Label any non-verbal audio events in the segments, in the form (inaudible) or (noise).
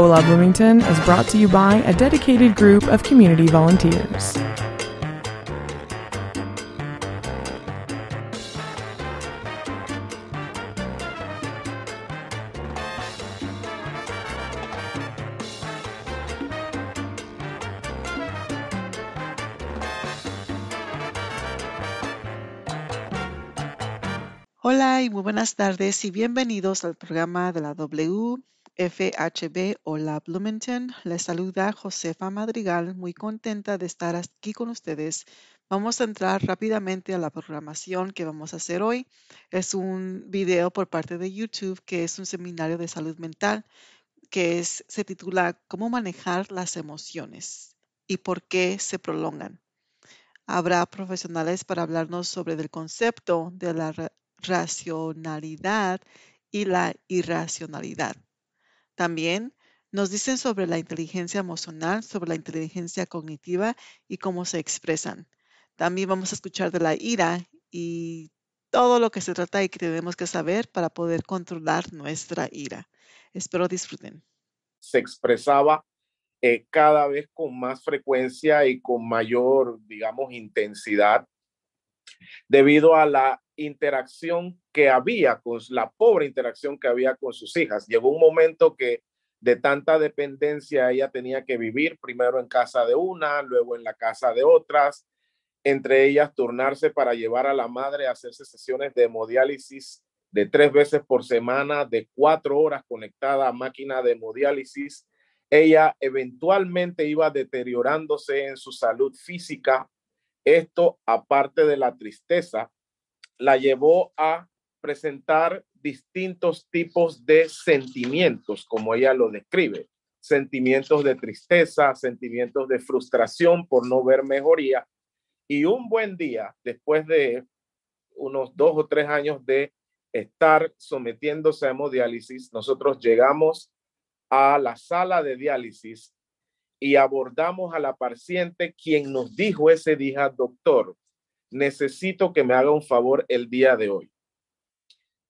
Hola Bloomington is brought to you by a dedicated group of community volunteers. Hola y muy buenas tardes y bienvenidos al programa de la WFHB Hola Bloomington. Les saluda Josefa Madrigal, muy contenta de estar aquí con ustedes. Vamos a entrar rápidamente a la programación que vamos a hacer hoy. Es un video por parte de YouTube que es un seminario de salud mental que se titula Cómo manejar las emociones y por qué se prolongan. Habrá profesionales para hablarnos sobre el concepto de la ra- racionalidad y la irracionalidad. También nos dicen sobre la inteligencia emocional, sobre la inteligencia cognitiva y cómo se expresan. También vamos a escuchar de la ira y todo lo que se trata y que tenemos que saber para poder controlar nuestra ira. Espero disfruten. se expresaba eh, cada vez con más frecuencia y con mayor, digamos, intensidad debido a la interacción que había con la pobre interacción que había con sus hijas. Llegó un momento que de tanta dependencia ella tenía que vivir primero en casa de una, luego en la casa de otras, entre ellas turnarse para llevar a la madre a hacerse sesiones de hemodiálisis de tres veces por semana, de cuatro horas conectada a máquina de hemodiálisis. Ella eventualmente iba deteriorándose en su salud física. Esto, aparte de la tristeza, la llevó a presentar distintos tipos de sentimientos, como ella lo describe. Sentimientos de tristeza, sentimientos de frustración por no ver mejoría. Y un buen día, después de unos dos o tres años de estar sometiéndose a hemodiálisis, nosotros llegamos a la sala de diálisis y abordamos a la paciente quien nos dijo ese día, doctor, necesito que me haga un favor el día de hoy.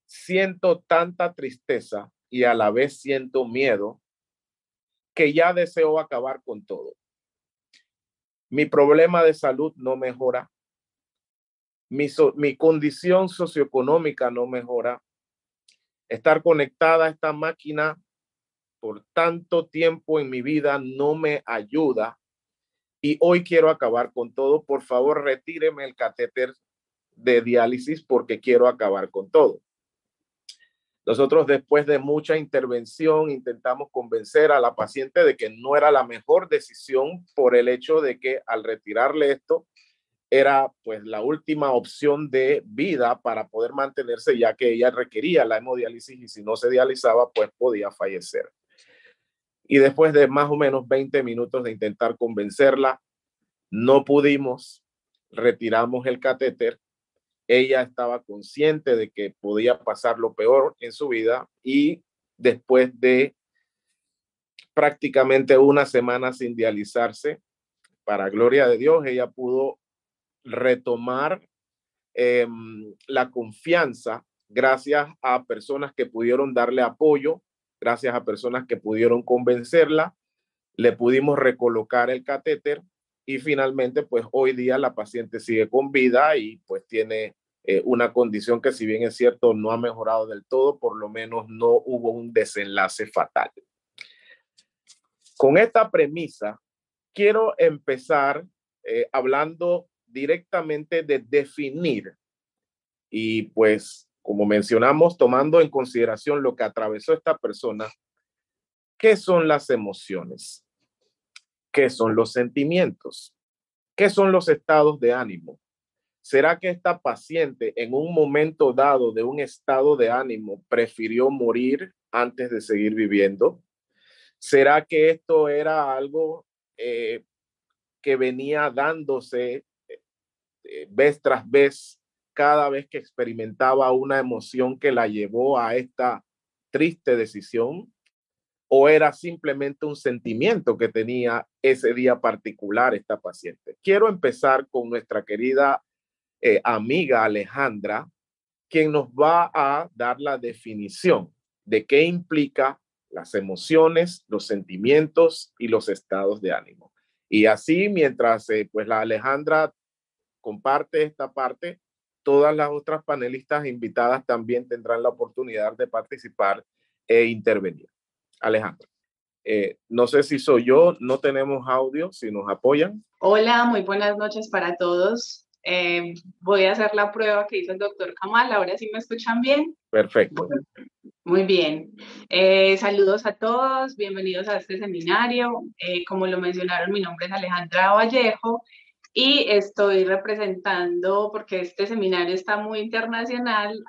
Siento tanta tristeza y a la vez siento miedo que ya deseo acabar con todo. Mi problema de salud no mejora. Mi, mi condición socioeconómica no mejora. Estar conectada a esta máquina por tanto tiempo en mi vida no me ayuda y hoy quiero acabar con todo. Por favor, retíreme el catéter de diálisis porque quiero acabar con todo. Nosotros después de mucha intervención intentamos convencer a la paciente de que no era la mejor decisión por el hecho de que al retirarle esto era pues la última opción de vida para poder mantenerse ya que ella requería la hemodiálisis y si no se dializaba pues podía fallecer. Y después de más o menos 20 minutos de intentar convencerla, no pudimos, retiramos el catéter. Ella estaba consciente de que podía pasar lo peor en su vida y después de prácticamente una semana sin dializarse, para gloria de Dios, ella pudo retomar eh, la confianza gracias a personas que pudieron darle apoyo, gracias a personas que pudieron convencerla, le pudimos recolocar el catéter y finalmente, pues hoy día la paciente sigue con vida y pues tiene eh, una condición que si bien es cierto no ha mejorado del todo, por lo menos no hubo un desenlace fatal. Con esta premisa, quiero empezar eh, hablando directamente de definir y pues como mencionamos, tomando en consideración lo que atravesó esta persona, ¿qué son las emociones? ¿Qué son los sentimientos? ¿Qué son los estados de ánimo? ¿Será que esta paciente en un momento dado de un estado de ánimo prefirió morir antes de seguir viviendo? ¿Será que esto era algo eh, que venía dándose eh, vez tras vez cada vez que experimentaba una emoción que la llevó a esta triste decisión? ¿O era simplemente un sentimiento que tenía ese día particular esta paciente? Quiero empezar con nuestra querida eh, amiga Alejandra, quien nos va a dar la definición de qué implica las emociones, los sentimientos y los estados de ánimo. Y así, mientras eh, pues la Alejandra comparte esta parte, todas las otras panelistas invitadas también tendrán la oportunidad de participar e intervenir. Alejandra, eh, no sé si soy yo, no tenemos audio, si nos apoyan. Hola, muy buenas noches para todos. Eh, voy a hacer la prueba que hizo el doctor Kamal. Ahora sí me escuchan bien. Perfecto. Muy bien. Eh, saludos a todos. Bienvenidos a este seminario. Eh, como lo mencionaron, mi nombre es Alejandra Vallejo y estoy representando, porque este seminario está muy internacional,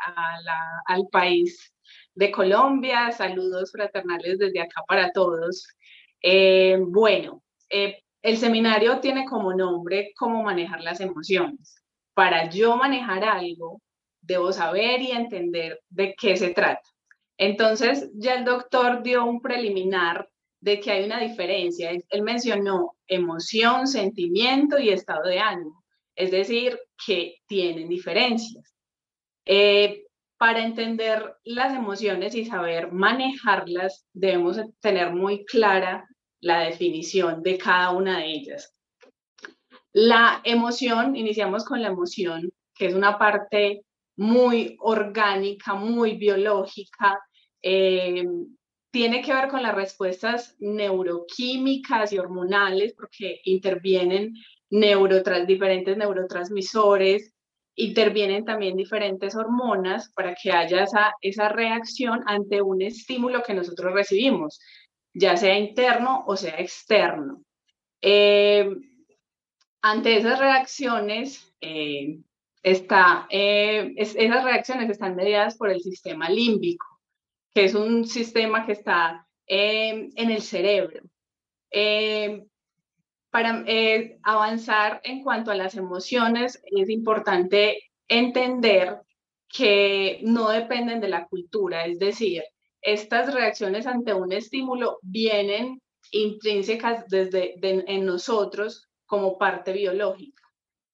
al país de Colombia. Saludos fraternales desde acá para todos. bueno, el seminario tiene como nombre cómo manejar las emociones. Para yo manejar algo, debo saber y entender de qué se trata. Entonces, ya el doctor dio un preliminar de que hay una diferencia. Él mencionó emoción, sentimiento y estado de ánimo. Es decir, que tienen diferencias. Eh, para entender las emociones y saber manejarlas, debemos tener muy clara la definición de cada una de ellas. La emoción, iniciamos con la emoción, que es una parte muy orgánica, muy biológica, eh, tiene que ver con las respuestas neuroquímicas y hormonales, porque intervienen diferentes neurotransmisores, intervienen también diferentes hormonas para que haya esa, reacción ante un estímulo que nosotros recibimos ya sea interno o sea externo. Eh, ante esas reacciones, eh, está, eh, esas reacciones están mediadas por el sistema límbico, que es un sistema que está en el cerebro. para avanzar en cuanto a las emociones, es importante entender que no dependen de la cultura, es decir, estas reacciones ante un estímulo vienen intrínsecas desde en nosotros como parte biológica.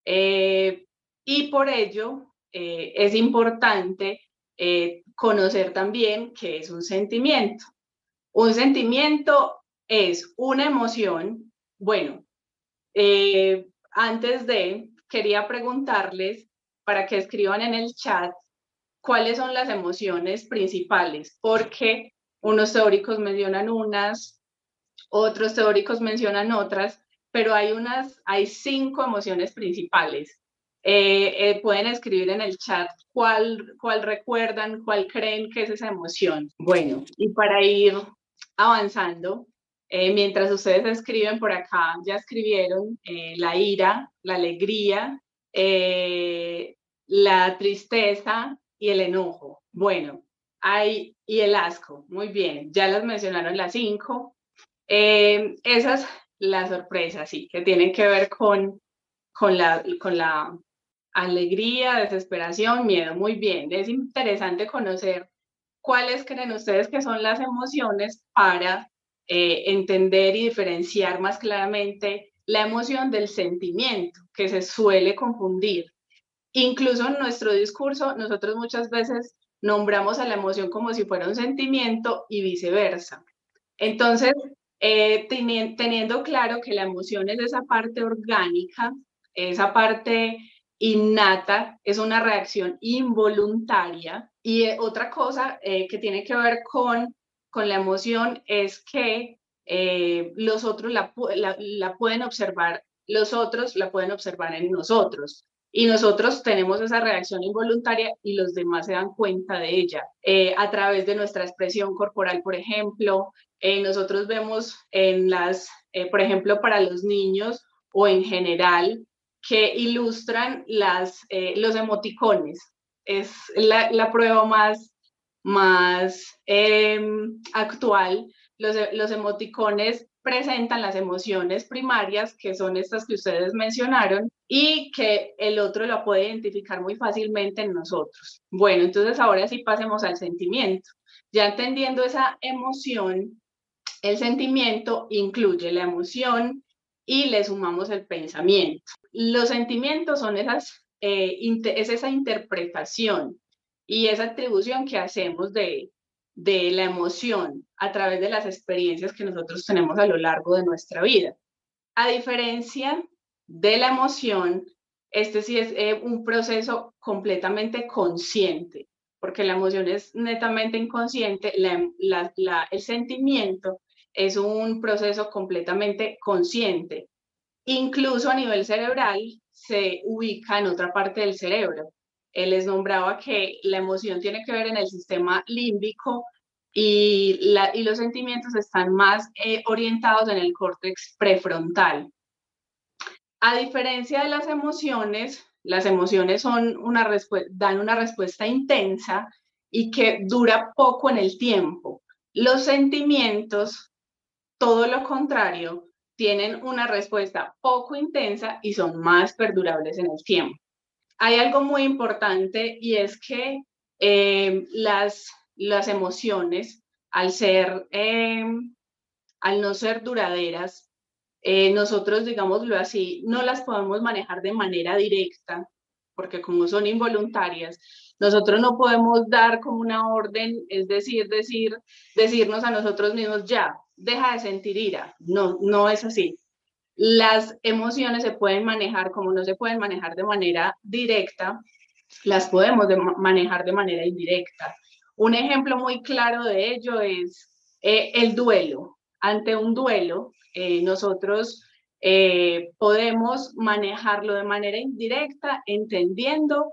Eh, y por ello eh, es importante eh, conocer también qué es un sentimiento. Un sentimiento es una emoción. Bueno, antes de, quería preguntarles para que escriban en el chat cuáles son las emociones principales, porque unos teóricos mencionan unas, otros teóricos mencionan otras, pero hay unas, hay cinco emociones principales. Eh, eh, pueden escribir en el chat cuál, cuál recuerdan, cuál creen que es esa emoción. Bueno, y para ir avanzando, eh, mientras ustedes escriben por acá, ya escribieron la ira, la alegría, la tristeza, y el enojo. Bueno, hay, y el asco, muy bien, ya las mencionaron las cinco. Eh, esas, las sorpresas, sí, que tienen que ver con, con, la, con la alegría, desesperación, miedo, muy bien. Es interesante conocer cuáles creen ustedes que son las emociones para eh, entender y diferenciar más claramente la emoción del sentimiento, que se suele confundir. Incluso en nuestro discurso, nosotros muchas veces nombramos a la emoción como si fuera un sentimiento y viceversa. Entonces, eh, teniendo claro que la emoción es esa parte orgánica, esa parte innata, es una reacción involuntaria. Y eh, otra cosa eh, que tiene que ver con, con la emoción es que los otros la, la pueden observar, los otros la pueden observar en nosotros y nosotros tenemos esa reacción involuntaria y los demás se dan cuenta de ella eh, a través de nuestra expresión corporal, por ejemplo. Eh, nosotros vemos en las, eh, por ejemplo, para los niños o en general, que ilustran las, los emoticones. Es la, la prueba más, más em, actual los, los emoticones presentan las emociones primarias, que son estas que ustedes mencionaron, y que el otro lo puede identificar muy fácilmente en nosotros. Bueno, entonces ahora sí pasemos al sentimiento. Ya entendiendo esa emoción, el sentimiento incluye la emoción y le sumamos el pensamiento. Los sentimientos son esas, eh, es esa interpretación y esa atribución que hacemos de, de la emoción a través de las experiencias que nosotros tenemos a lo largo de nuestra vida. A diferencia de la emoción, este sí es eh, un proceso completamente consciente, porque la emoción es netamente inconsciente, el sentimiento es un proceso completamente consciente. Incluso a nivel cerebral se ubica en otra parte del cerebro. Él les nombraba que la emoción tiene que ver en el sistema límbico y, los sentimientos están más eh, orientados en el córtex prefrontal. A diferencia de las emociones, las emociones son dan una respuesta intensa y que dura poco en el tiempo. Los sentimientos, todo lo contrario, tienen una respuesta poco intensa y son más perdurables en el tiempo. Hay algo muy importante y es que eh, las, las emociones, al, ser, eh, al no ser duraderas, eh, nosotros, digámoslo así, no las podemos manejar de manera directa, porque como son involuntarias, nosotros no podemos dar como una orden, es decir, decir, decirnos a nosotros mismos, ya, deja de sentir ira. No, no es así. Las emociones se pueden manejar como no se pueden manejar de manera directa, las podemos manejar de manera indirecta. Un ejemplo muy claro de ello es eh, el duelo. Ante un duelo, eh, nosotros eh, podemos manejarlo de manera indirecta, entendiendo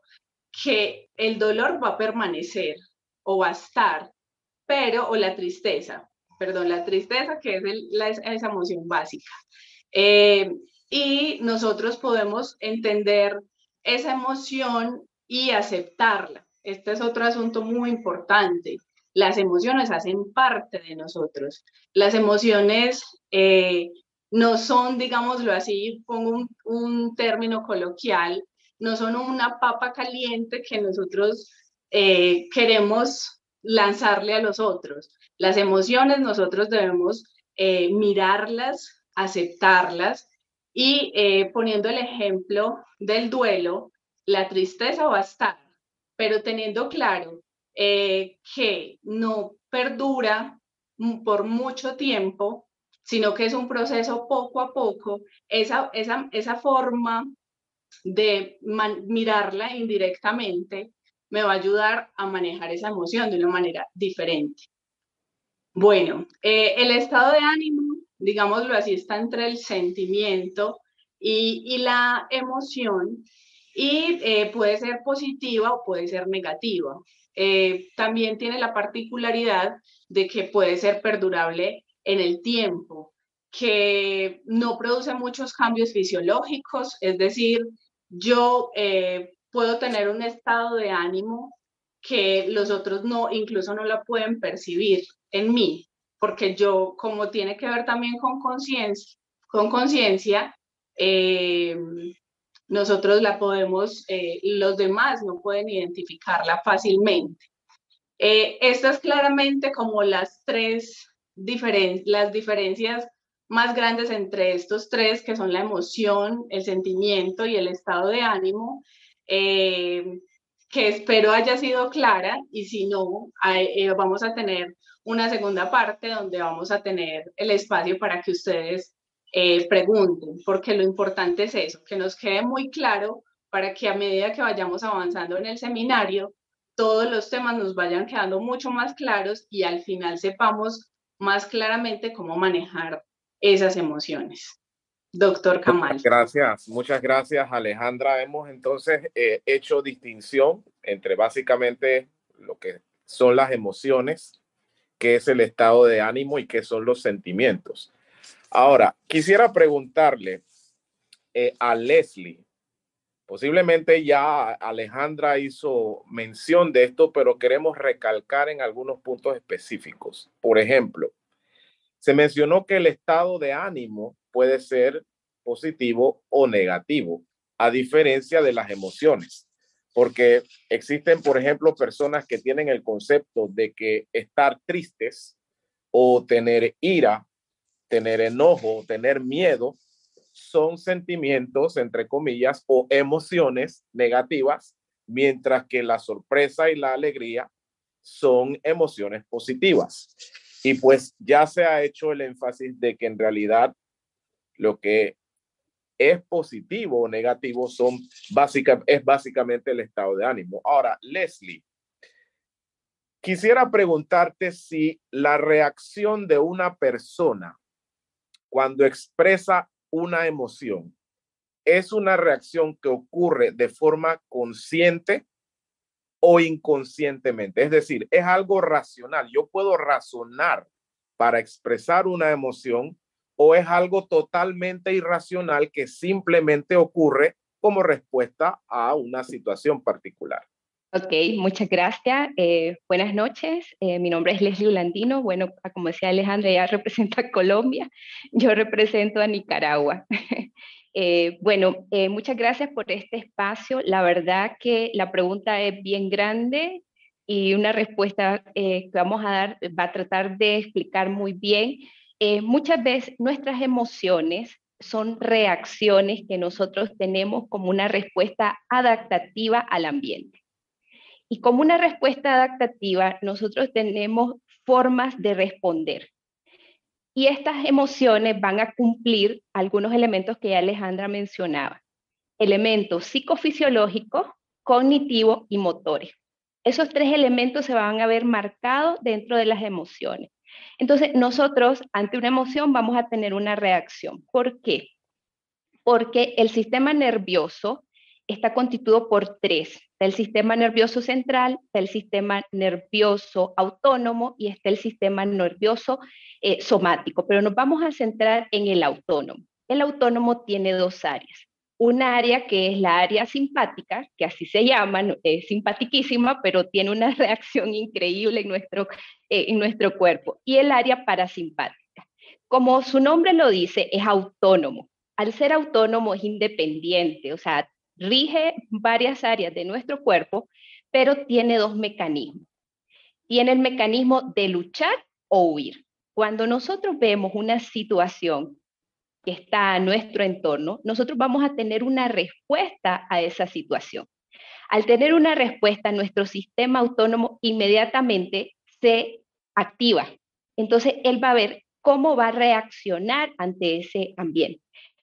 que el dolor va a permanecer o va a estar, pero, o la tristeza, perdón, la tristeza que es la, esa emoción básica. Eh, y nosotros podemos entender esa emoción y aceptarla. Este es otro asunto muy importante. Las emociones hacen parte de nosotros. Las emociones eh, no son, digámoslo así, pongo un, término coloquial, no son una papa caliente que nosotros eh, queremos lanzarle a los otros. Las emociones nosotros debemos eh, mirarlas, aceptarlas y poniendo el ejemplo del duelo, la tristeza va a estar, pero teniendo claro eh, que no perdura por mucho tiempo, sino que es un proceso poco a poco, esa, esa, esa forma de mirarla indirectamente me va a ayudar a manejar esa emoción de una manera diferente. Bueno, eh, el estado de ánimo, digámoslo así, está entre el sentimiento y, la emoción y eh, puede ser positiva o puede ser negativa. Eh, también tiene la particularidad de que puede ser perdurable en el tiempo, que no produce muchos cambios fisiológicos, es decir, yo puedo tener un estado de ánimo que los otros no, incluso no la pueden percibir en mí, porque yo, como tiene que ver también con conciencia, con conciencia, eh, nosotros la podemos, eh, los demás no pueden identificarla fácilmente. Eh, estas claramente como las tres diferen las diferencias más grandes entre estos tres, que son la emoción, el sentimiento y el estado de ánimo, eh, que espero haya sido clara y si no, vamos a tener una segunda parte donde vamos a tener el espacio para que ustedes eh, pregunten, porque lo importante es eso, que nos quede muy claro para que a medida que vayamos avanzando en el seminario, todos los temas nos vayan quedando mucho más claros y al final sepamos más claramente cómo manejar esas emociones. Doctor Kamal. gracias, muchas gracias Alejandra. Hemos entonces eh, hecho distinción entre básicamente lo que son las emociones, qué es el estado de ánimo y qué son los sentimientos. Ahora, quisiera preguntarle eh, a Leslie, posiblemente ya Alejandra hizo mención de esto, pero queremos recalcar en algunos puntos específicos. Por ejemplo, Se mencionó que el estado de ánimo puede ser positivo o negativo, a diferencia de las emociones, porque existen, por ejemplo, personas que tienen el concepto de que estar tristes o tener ira, tener enojo, tener miedo, son sentimientos, entre comillas, o emociones negativas, mientras que la sorpresa y la alegría son emociones positivas. Y pues ya se ha hecho el énfasis de que en realidad lo que es positivo o negativo son es básicamente el estado de ánimo. Ahora, Leslie, quisiera preguntarte si la reacción de una persona cuando expresa una emoción es una reacción que ocurre de forma consciente o inconscientemente. Es decir, es algo racional. Yo puedo razonar para expresar una emoción o es algo totalmente irracional que simplemente ocurre como respuesta a una situación particular. Ok, muchas gracias. Eh, buenas noches. Eh, mi nombre es Leslie Ulandino. Bueno, como decía Alejandra, ella (laughs) representa a Colombia. Yo represento a Nicaragua. (laughs) Eh, bueno, muchas gracias por este espacio. La verdad que la pregunta es bien grande y una respuesta que vamos a dar va a tratar de explicar muy bien eh, muchas veces nuestras emociones son reacciones que nosotros tenemos como una respuesta adaptativa al ambiente. Y como una respuesta adaptativa, nosotros tenemos formas de responder. Y estas emociones van a cumplir algunos elementos que ya Alejandra mencionaba. Elementos psicofisiológicos, cognitivos y motores. Esos tres elementos se van a ver marcados dentro de las emociones. Entonces, nosotros ante una emoción vamos a tener una reacción. ¿Por qué? Porque el sistema nervioso está constituido por tres. Está el sistema nervioso central, está el sistema nervioso autónomo y está el sistema nervioso eh, somático. Pero nos vamos a centrar en el autónomo. El autónomo tiene dos áreas un área que es la área simpática, que así se llama, es simpatiquísima, pero tiene una (laughs) reacción increíble en nuestro, eh, en nuestro cuerpo, y el área parasimpática. Como su nombre lo dice, es autónomo. Al ser autónomo es independiente, o sea, rige varias áreas de nuestro cuerpo, pero tiene dos mecanismos. Tiene el mecanismo de luchar o huir. Cuando nosotros vemos una situación que está a nuestro entorno, nosotros vamos a tener una respuesta a esa situación. Al tener una respuesta, nuestro sistema autónomo inmediatamente se activa. Entonces, él va a ver cómo va a reaccionar ante ese ambiente.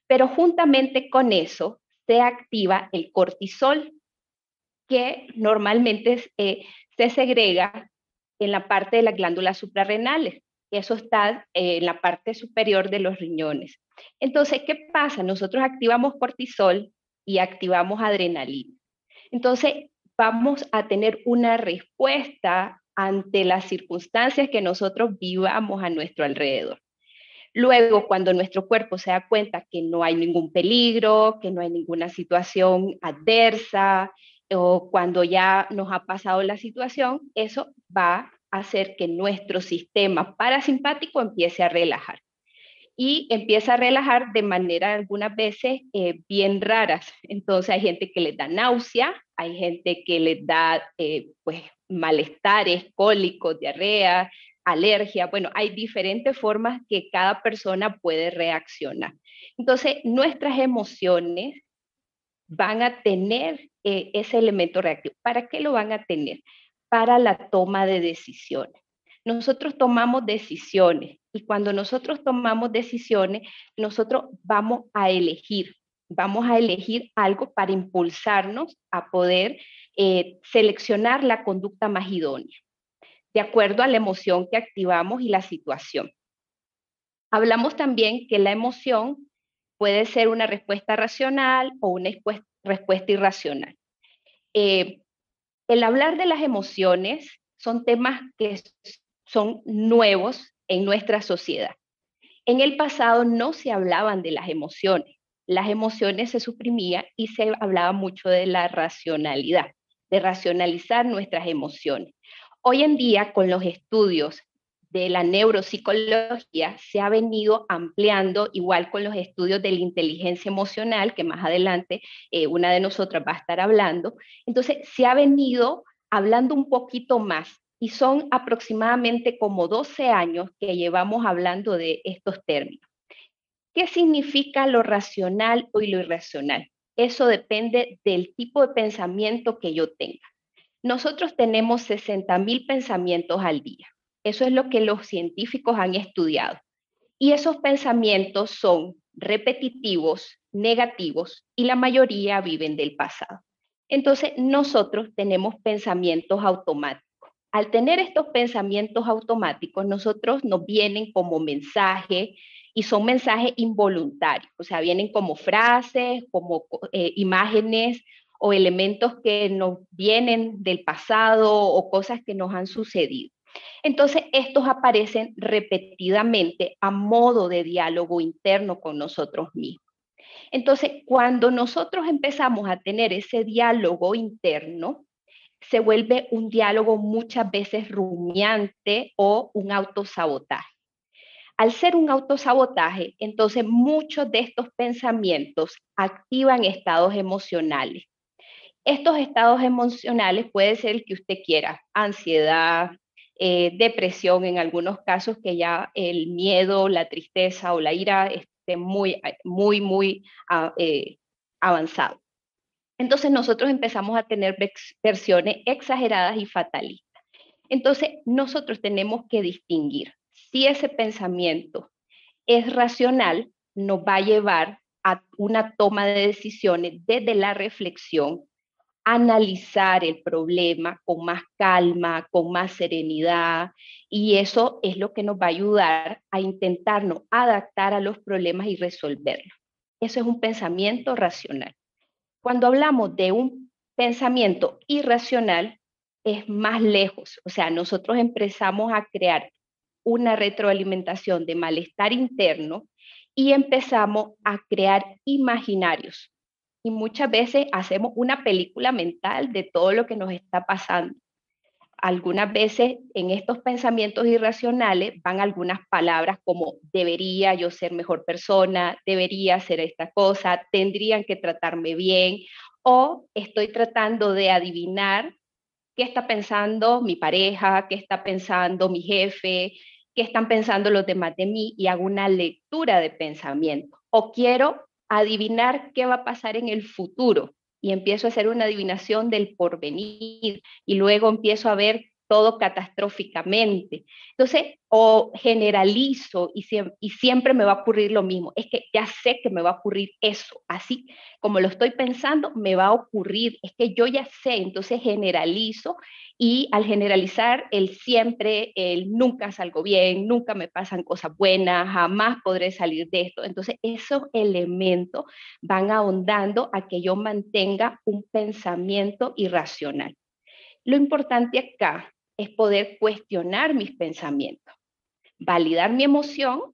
Pero juntamente con eso, se activa el cortisol, que normalmente eh, se segrega en la parte de las glándulas suprarrenales. Eso está eh, en la parte superior de los riñones. Entonces, ¿qué pasa? Nosotros activamos cortisol y activamos adrenalina. Entonces, vamos a tener una respuesta ante las circunstancias que nosotros vivamos a nuestro alrededor. Luego, cuando nuestro cuerpo se da cuenta que no hay ningún peligro, que no hay ninguna situación adversa, o cuando ya nos ha pasado la situación, eso va hacer que nuestro sistema parasimpático empiece a relajar y empieza a relajar de manera algunas veces eh, bien raras. Entonces hay gente que les da náusea, hay gente que les da eh, pues malestares, cólicos, diarrea, alergia. Bueno, hay diferentes formas que cada persona puede reaccionar. Entonces nuestras emociones van a tener eh, ese elemento reactivo. ¿Para qué lo van a tener? Para la toma de decisiones. Nosotros tomamos decisiones y cuando nosotros tomamos decisiones, nosotros vamos a elegir, vamos a elegir algo para impulsarnos a poder eh, seleccionar la conducta más idónea, de acuerdo a la emoción que activamos y la situación. Hablamos también que la emoción puede ser una respuesta racional o una respuesta irracional. Eh, el hablar de las emociones son temas que son nuevos en nuestra sociedad. En el pasado no se hablaban de las emociones, las emociones se suprimían y se hablaba mucho de la racionalidad, de racionalizar nuestras emociones. Hoy en día, con los estudios de la neuropsicología se ha venido ampliando, igual con los estudios de la inteligencia emocional, que más adelante eh, una de nosotras va a estar hablando. Entonces, se ha venido hablando un poquito más y son aproximadamente como 12 años que llevamos hablando de estos términos. ¿Qué significa lo racional o lo irracional? Eso depende del tipo de pensamiento que yo tenga. Nosotros tenemos 60.000 pensamientos al día. Eso es lo que los científicos han estudiado. Y esos pensamientos son repetitivos, negativos, y la mayoría viven del pasado. Entonces, nosotros tenemos pensamientos automáticos. Al tener estos pensamientos automáticos, nosotros nos vienen como mensaje y son mensajes involuntarios, o sea, vienen como frases, como eh, imágenes o elementos que nos vienen del pasado o cosas que nos han sucedido. Entonces, estos aparecen repetidamente a modo de diálogo interno con nosotros mismos. Entonces, cuando nosotros empezamos a tener ese diálogo interno, se vuelve un diálogo muchas veces rumiante o un autosabotaje. Al ser un autosabotaje, entonces muchos de estos pensamientos activan estados emocionales. Estos estados emocionales puede ser el que usted quiera, ansiedad, eh, depresión en algunos casos que ya el miedo, la tristeza o la ira esté muy, muy, muy ah, eh, avanzado. Entonces nosotros empezamos a tener versiones exageradas y fatalistas. Entonces nosotros tenemos que distinguir si ese pensamiento es racional, nos va a llevar a una toma de decisiones desde la reflexión, analizar el problema con más calma, con más serenidad, y eso es lo que nos va a ayudar a intentarnos adaptar a los problemas y resolverlos. Eso es un pensamiento racional. Cuando hablamos de un pensamiento irracional, es más lejos, o sea, nosotros empezamos a crear una retroalimentación de malestar interno y empezamos a crear imaginarios. Y muchas veces hacemos una película mental de todo lo que nos está pasando. Algunas veces en estos pensamientos irracionales van algunas palabras como debería yo ser mejor persona, debería hacer esta cosa, tendrían que tratarme bien o estoy tratando de adivinar qué está pensando mi pareja, qué está pensando mi jefe, qué están pensando los demás de mí y hago una lectura de pensamiento. O quiero adivinar qué va a pasar en el futuro. Y empiezo a hacer una adivinación del porvenir y luego empiezo a ver todo catastróficamente. Entonces, o generalizo y, y, siempre me va a ocurrir lo mismo. Es que ya sé que me va a ocurrir eso. Así como lo estoy pensando, me va a ocurrir. Es que yo ya sé, entonces generalizo y al generalizar el siempre, el nunca salgo bien, nunca me pasan cosas buenas, jamás podré salir de esto. Entonces, esos elementos van ahondando a que yo mantenga un pensamiento irracional. Lo importante acá es poder cuestionar mis pensamientos, validar mi emoción,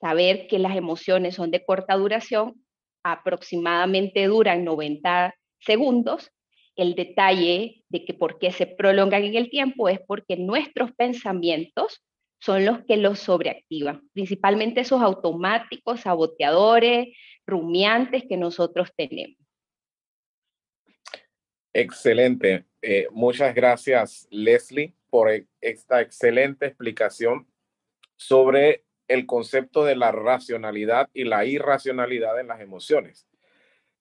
saber que las emociones son de corta duración, aproximadamente duran 90 segundos. El detalle de que por qué se prolongan en el tiempo es porque nuestros pensamientos son los que los sobreactivan, principalmente esos automáticos, saboteadores, rumiantes que nosotros tenemos. Excelente. Eh, muchas gracias, Leslie, por e, esta excelente explicación sobre el concepto de la racionalidad y la irracionalidad en las emociones.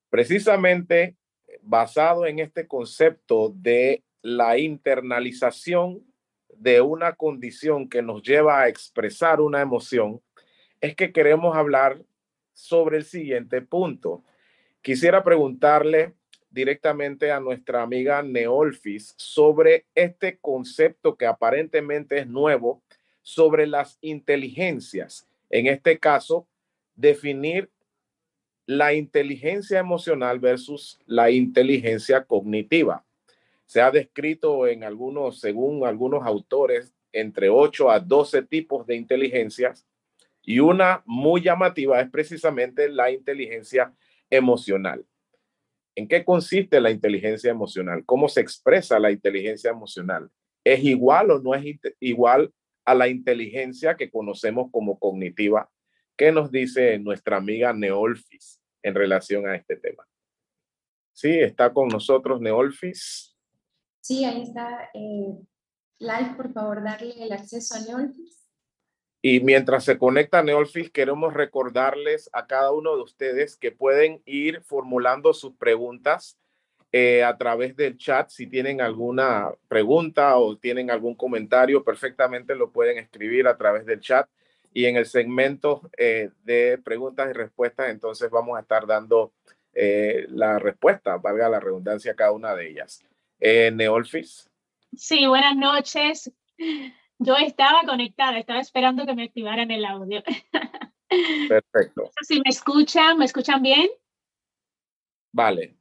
Precisamente basado en este concepto de la internalización de una condición que nos lleva a expresar una emoción, es que queremos hablar sobre el siguiente punto. Quisiera preguntarle directamente a nuestra amiga Neolfis sobre este concepto que aparentemente es nuevo sobre las inteligencias. En este caso, definir la inteligencia emocional versus la inteligencia cognitiva. Se ha descrito en algunos, según algunos autores, entre 8 a 12 tipos de inteligencias y una muy llamativa es precisamente la inteligencia emocional. ¿En qué consiste la inteligencia emocional? ¿Cómo se expresa la inteligencia emocional? ¿Es igual o no es igual a la inteligencia que conocemos como cognitiva. ¿Qué nos dice nuestra amiga Neolfis en relación a este tema? Sí, está con nosotros Neolfis. Sí, ahí está. Eh, live, por favor, darle el acceso a Neolfis. Y mientras se conecta Neolfis, queremos recordarles a cada uno de ustedes que pueden ir formulando sus preguntas eh, a través del chat. Si tienen alguna pregunta o tienen algún comentario, perfectamente lo pueden escribir a través del chat. Y en el segmento eh, de preguntas y respuestas, entonces vamos a estar dando eh, la respuesta, valga la redundancia, a cada una de ellas. Neolfis. Sí, buenas noches. Yo estaba conectada, estaba esperando que me activaran el audio. Perfecto. Si me escuchan, ¿me escuchan bien? Vale.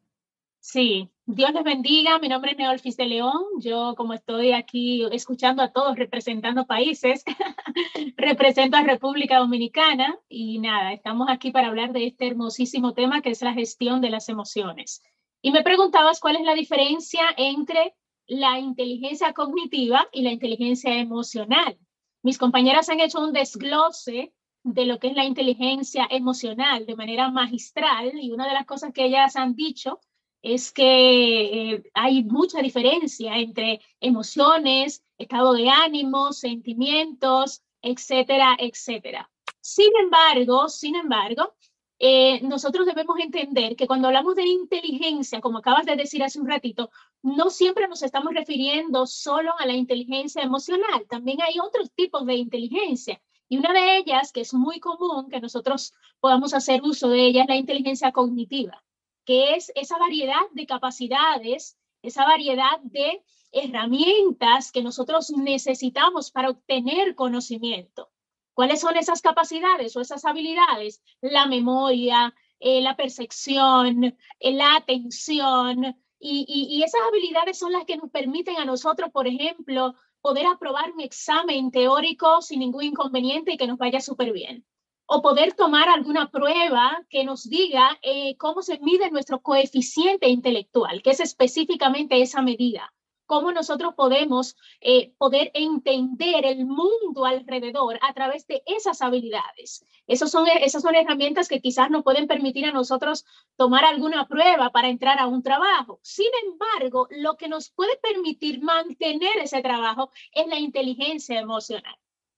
Sí, Dios les bendiga. Mi nombre es Neolfis de León. Yo, como estoy aquí escuchando a todos representando países, (laughs) represento a República Dominicana y nada, estamos aquí para hablar de este hermosísimo tema que es la gestión de las emociones. Y me preguntabas cuál es la diferencia entre la inteligencia cognitiva y la inteligencia emocional. Mis compañeras han hecho un desglose de lo que es la inteligencia emocional de manera magistral y una de las cosas que ellas han dicho es que eh, hay mucha diferencia entre emociones, estado de ánimo, sentimientos, etcétera, etcétera. Sin embargo, sin embargo, eh, nosotros debemos entender que cuando hablamos de inteligencia, como acabas de decir hace un ratito, no siempre nos estamos refiriendo solo a la inteligencia emocional, también hay otros tipos de inteligencia. Y una de ellas, que es muy común que nosotros podamos hacer uso de ella, es la inteligencia cognitiva, que es esa variedad de capacidades, esa variedad de herramientas que nosotros necesitamos para obtener conocimiento. ¿Cuáles son esas capacidades o esas habilidades? La memoria, eh, la percepción, eh, la atención. Y, esas habilidades son las que nos permiten a nosotros, por ejemplo, poder aprobar un examen teórico sin ningún inconveniente y que nos vaya súper bien. O poder tomar alguna prueba que nos diga eh, cómo se mide nuestro coeficiente intelectual, que es específicamente esa medida cómo nosotros podemos eh, poder entender el mundo alrededor a través de esas habilidades. Esos son, esas son herramientas que quizás nos pueden permitir a nosotros tomar alguna prueba para entrar a un trabajo. Sin embargo, lo que nos puede permitir mantener ese trabajo es la inteligencia emocional,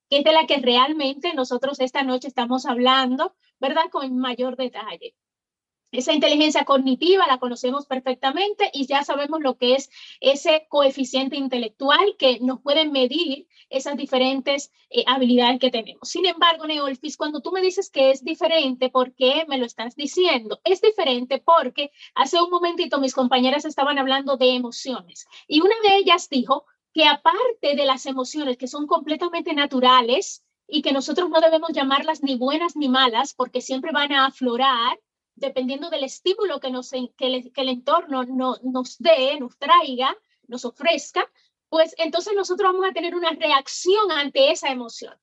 que es de la que realmente nosotros esta noche estamos hablando, ¿verdad? Con mayor detalle. Esa inteligencia cognitiva la conocemos perfectamente y ya sabemos lo que es ese coeficiente intelectual que nos puede medir esas diferentes eh, habilidades que tenemos. Sin embargo, Neolfis, cuando tú me dices que es diferente, ¿por qué me lo estás diciendo? Es diferente porque hace un momentito mis compañeras estaban hablando de emociones y una de ellas dijo que aparte de las emociones que son completamente naturales y que nosotros no debemos llamarlas ni buenas ni malas porque siempre van a aflorar, dependiendo del estímulo que, nos, que, el entorno no, nos dé, nos traiga, nos ofrezca, pues entonces nosotros vamos a tener una reacción ante esa emoción.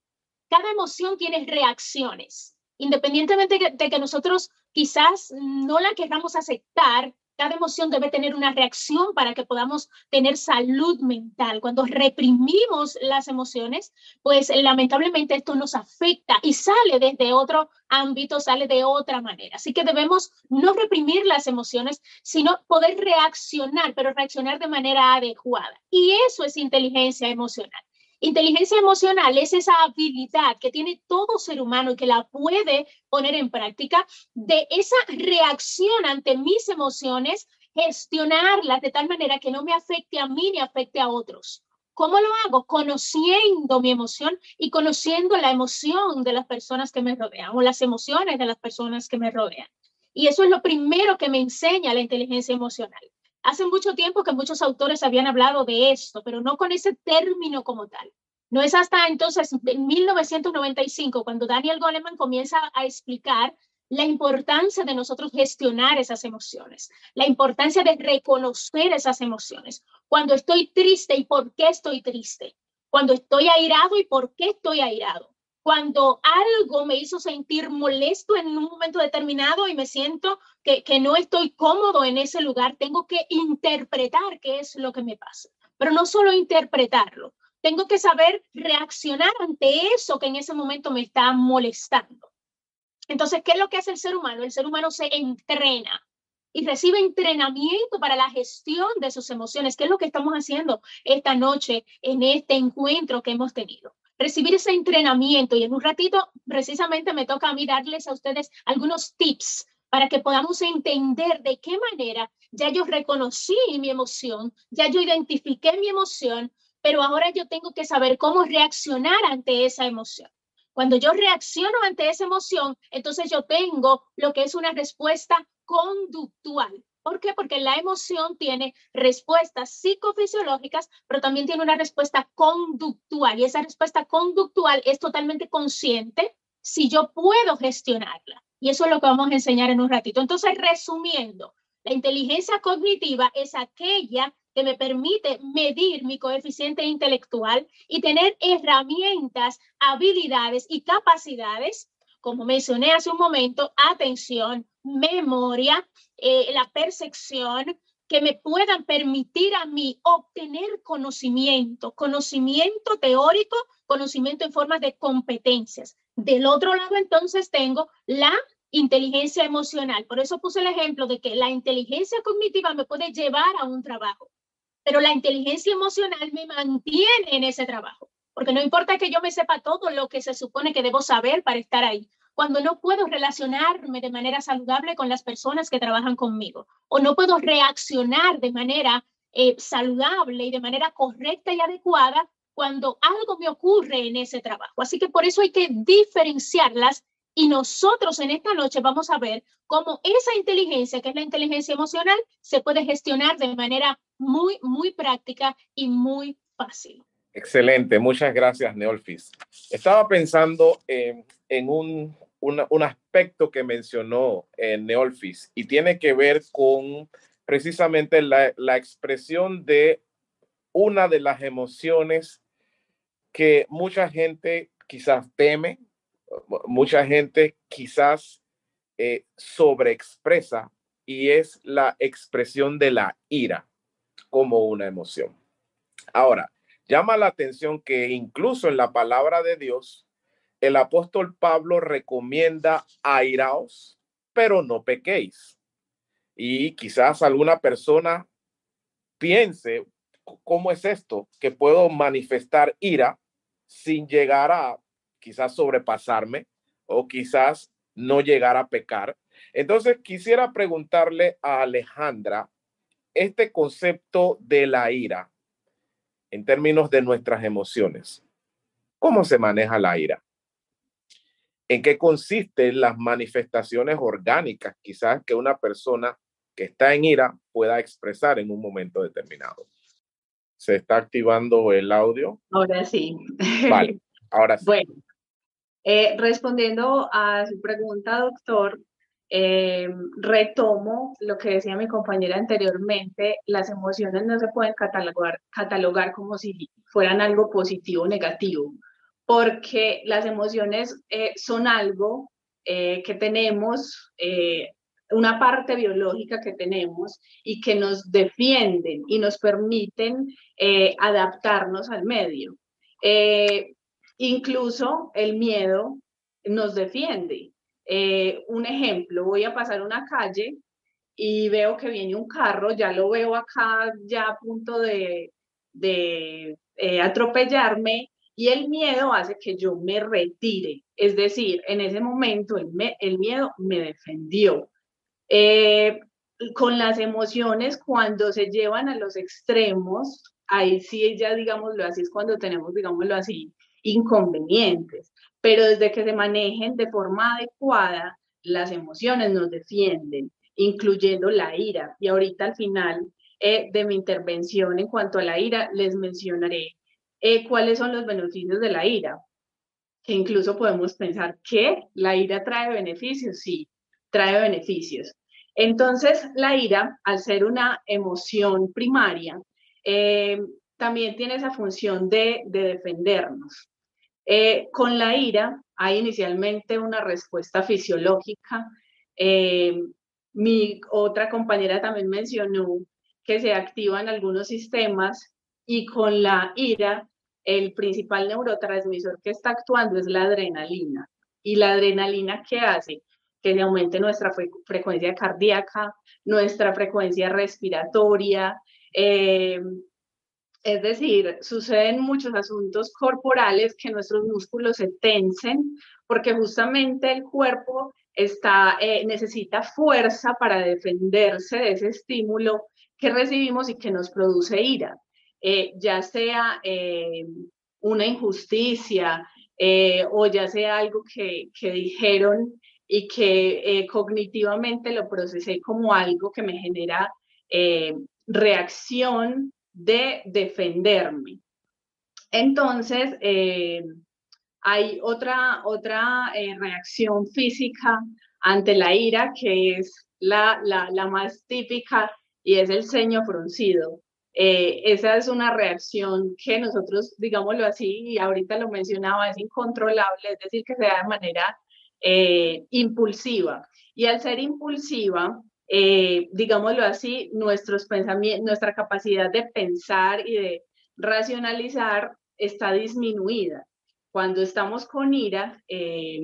Cada emoción tiene reacciones. Independientemente de que nosotros quizás no la queramos aceptar, cada emoción debe tener una reacción para que podamos tener salud mental. Cuando reprimimos las emociones, pues lamentablemente esto nos afecta y sale desde otro ámbito, sale de otra manera. Así que debemos no reprimir las emociones, sino poder reaccionar, pero reaccionar de manera adecuada. Y eso es inteligencia emocional. Inteligencia emocional es esa habilidad que tiene todo ser humano y que la puede poner en práctica de esa reacción ante mis emociones, gestionarlas de tal manera que no me afecte a mí ni afecte a otros. ¿Cómo lo hago? Conociendo mi emoción y conociendo la emoción de las personas que me rodean o las emociones de las personas que me rodean. Y eso es lo primero que me enseña la inteligencia emocional. Hace mucho tiempo que muchos autores habían hablado de esto, pero no con ese término como tal. No es hasta entonces, en 1995, cuando Daniel Goleman comienza a explicar la importancia de nosotros gestionar esas emociones, la importancia de reconocer esas emociones. Cuando estoy triste y por qué estoy triste. Cuando estoy airado y por qué estoy airado cuando algo me hizo sentir molesto en un momento determinado y me siento que, que, no estoy cómodo en ese lugar, tengo que interpretar qué es lo que me pasa. Pero no solo interpretarlo, tengo que saber reaccionar ante eso que en ese momento me está molestando. Entonces, ¿qué es lo que hace el ser humano? El ser humano se entrena y recibe entrenamiento para la gestión de sus emociones, ¿Qué es lo que estamos haciendo esta noche en este encuentro que hemos tenido. Recibir ese entrenamiento y en un ratito precisamente me toca a mí darles a ustedes algunos tips para que podamos entender de qué manera ya yo reconocí mi emoción, ya yo identifiqué mi emoción, pero ahora yo tengo que saber cómo reaccionar ante esa emoción. Cuando yo reacciono ante esa emoción, entonces yo tengo lo que es una respuesta conductual. ¿Por qué? Porque la emoción tiene respuestas psicofisiológicas, pero también tiene una respuesta conductual. Y esa respuesta conductual es totalmente consciente si yo puedo gestionarla. Y eso es lo que vamos a enseñar en un ratito. Entonces, resumiendo, la inteligencia cognitiva es aquella que me permite medir mi coeficiente intelectual y tener herramientas, habilidades y capacidades, como mencioné hace un momento, atención, memoria, eh, la percepción, que me puedan permitir a mí obtener conocimiento, conocimiento teórico, conocimiento en forma de competencias. Del otro lado, entonces, tengo la inteligencia emocional. Por eso puse el ejemplo de que la inteligencia cognitiva me puede llevar a un trabajo, pero la inteligencia emocional me mantiene en ese trabajo, porque no importa que yo me sepa todo lo que se supone que debo saber para estar ahí, cuando no puedo relacionarme de manera saludable con las personas que trabajan conmigo, o no puedo reaccionar de manera eh, saludable y de manera correcta y adecuada cuando algo me ocurre en ese trabajo. Así que por eso hay que diferenciarlas y nosotros en esta noche vamos a ver cómo esa inteligencia, que es la inteligencia emocional, se puede gestionar de manera muy, muy práctica y muy fácil. Excelente, muchas gracias, Neolfis. Estaba pensando en un, un, aspecto que mencionó en Neolfis y tiene que ver con precisamente la, la expresión de una de las emociones que mucha gente quizás teme mucha gente quizás eh, sobreexpresa y es la expresión de la ira como una emoción. Ahora, llama la atención que incluso en la palabra de Dios, el apóstol Pablo recomienda airaos, pero no pequéis. Y quizás alguna persona piense, ¿cómo es esto? Que puedo manifestar ira sin llegar a quizás sobrepasarme o quizás no llegar a pecar. Entonces quisiera preguntarle a Alejandra este concepto de la ira en términos de nuestras emociones. ¿Cómo se maneja la ira? ¿En qué consisten las manifestaciones orgánicas quizás que una persona que está en ira pueda expresar en un momento determinado? ¿Se está activando el audio? Ahora sí. Vale, ahora sí. (laughs) Bueno, eh, respondiendo a su pregunta, doctor, eh, retomo lo que decía mi compañera anteriormente, las emociones no se pueden catalogar, catalogar como si fueran algo positivo o negativo, porque las emociones eh, son algo que tenemos, una parte biológica que tenemos y que nos defienden y nos permiten adaptarnos al medio. Incluso el miedo nos defiende. Eh, un ejemplo, voy a pasar una calle y veo que viene un carro, ya lo veo acá ya a punto de, eh, atropellarme y el miedo hace que yo me retire. Es decir, en ese momento el, miedo me defendió. Eh, con las emociones, cuando se llevan a los extremos, ahí sí ya digámoslo así, es cuando tenemos, digámoslo así, inconvenientes, pero desde que se manejen de forma adecuada, las emociones nos defienden, incluyendo la ira. Y ahorita al final eh, de mi intervención en cuanto a la ira, les mencionaré eh, cuáles son los beneficios de la ira. Que incluso podemos pensar que la ira trae beneficios, sí, trae beneficios. Entonces, la ira, al ser una emoción primaria, eh, también tiene esa función de, de defendernos. Eh, con la ira hay inicialmente una respuesta fisiológica. Eh, mi otra compañera también mencionó que se activan algunos sistemas y con la ira el principal neurotransmisor que está actuando es la adrenalina. ¿Y la adrenalina qué hace? Que se aumente nuestra frecuencia cardíaca, nuestra frecuencia respiratoria. Eh, es decir, suceden muchos asuntos corporales que nuestros músculos se tensen porque justamente el cuerpo está, eh, necesita fuerza para defenderse de ese estímulo que recibimos y que nos produce ira, eh, ya sea eh, una injusticia o ya sea algo que, que dijeron y que cognitivamente lo procesé como algo que me genera reacción de defenderme. Entonces, hay otra, otra eh, reacción física ante la ira que es la, la, más típica y es el ceño fruncido. Eh, esa es una reacción que nosotros, digámoslo así, y ahorita lo mencionaba, es incontrolable, es decir, que se da de manera eh, impulsiva. Y al ser impulsiva, digámoslo así, nuestros pensamientos, nuestra capacidad de pensar y de racionalizar está disminuida. Cuando estamos con ira, eh,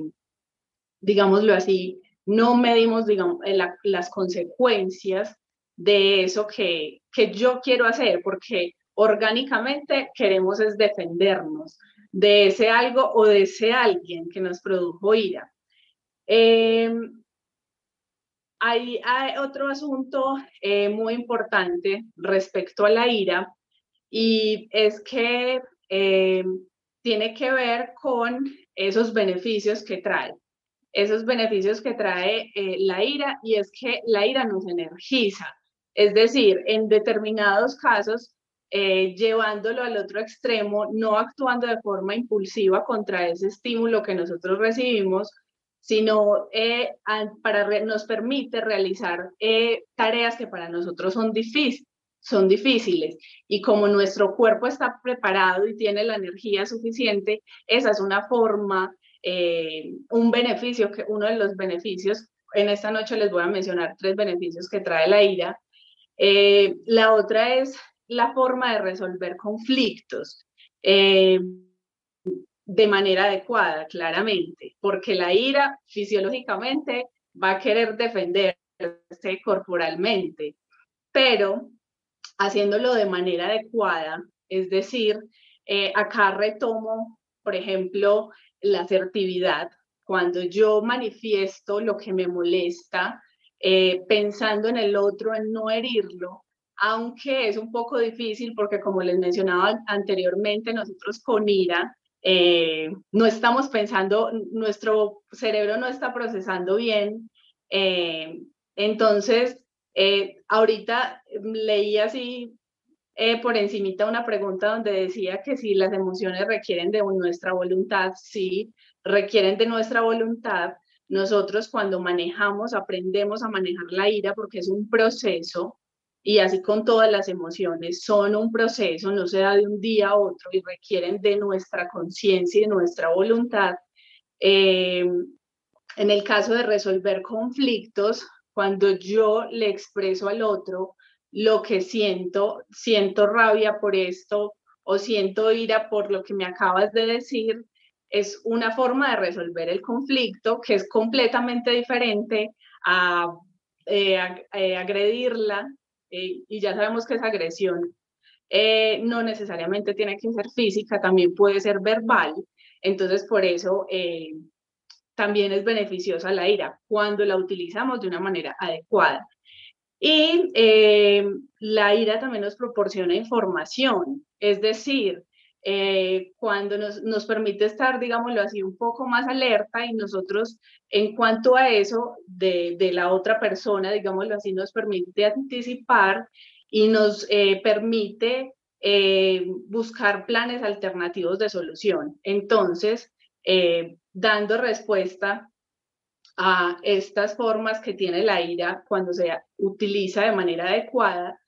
digámoslo así, no medimos digamos, eh, las consecuencias de eso que, que yo quiero hacer, porque orgánicamente queremos es defendernos de ese algo o de ese alguien que nos produjo ira. Em, hay, otro asunto eh, muy importante respecto a la ira y es que em, tiene que ver con esos beneficios que trae. Esos beneficios que trae eh, la ira y es que la ira nos energiza. Es decir, en determinados casos, eh, llevándolo al otro extremo, no actuando de forma impulsiva contra ese estímulo que nosotros recibimos, sino eh, para nos permite realizar tareas que para nosotros son difíciles. Y como nuestro cuerpo está preparado y tiene la energía suficiente, esa es una forma, eh, un beneficio, que uno de los beneficios, en esta noche les voy a mencionar tres beneficios que trae la ira. Eh, la otra es la forma de resolver conflictos. De manera adecuada, claramente, porque la ira fisiológicamente va a querer defenderse corporalmente, pero haciéndolo de manera adecuada, es decir, eh, acá retomo, por ejemplo, la asertividad. Cuando yo manifiesto lo que me molesta, eh, pensando en el otro, en no herirlo, aunque es un poco difícil porque como les mencionaba anteriormente, nosotros con ira eh, no estamos pensando, nuestro cerebro no está procesando bien. entonces, eh, ahorita leí así eh, por encimita una pregunta donde decía que si las emociones requieren de nuestra voluntad, sí, requieren de nuestra voluntad. Nosotros cuando manejamos, aprendemos a manejar la ira porque es un proceso y así con todas las emociones, son un proceso, no se da de un día a otro y requieren de nuestra conciencia y de nuestra voluntad. Eh, en el caso de resolver conflictos, cuando yo le expreso al otro lo que siento, siento rabia por esto o siento ira por lo que me acabas de decir, es una forma de resolver el conflicto que es completamente diferente a, eh, eh, agredirla eh, y ya sabemos que es agresión. no necesariamente tiene que ser física, también puede ser verbal. Entonces, por eso también es beneficiosa la ira cuando la utilizamos de una manera adecuada. Y eh, la ira también nos proporciona información, es decir, eh, cuando nos, nos, permite estar, digámoslo así, un poco más alerta y nosotros en cuanto a eso de, de la otra persona, digámoslo así, nos permite anticipar y nos eh, permite buscar planes alternativos de solución. Entonces, eh, dando respuesta a estas formas que tiene la ira cuando se utiliza de manera adecuada,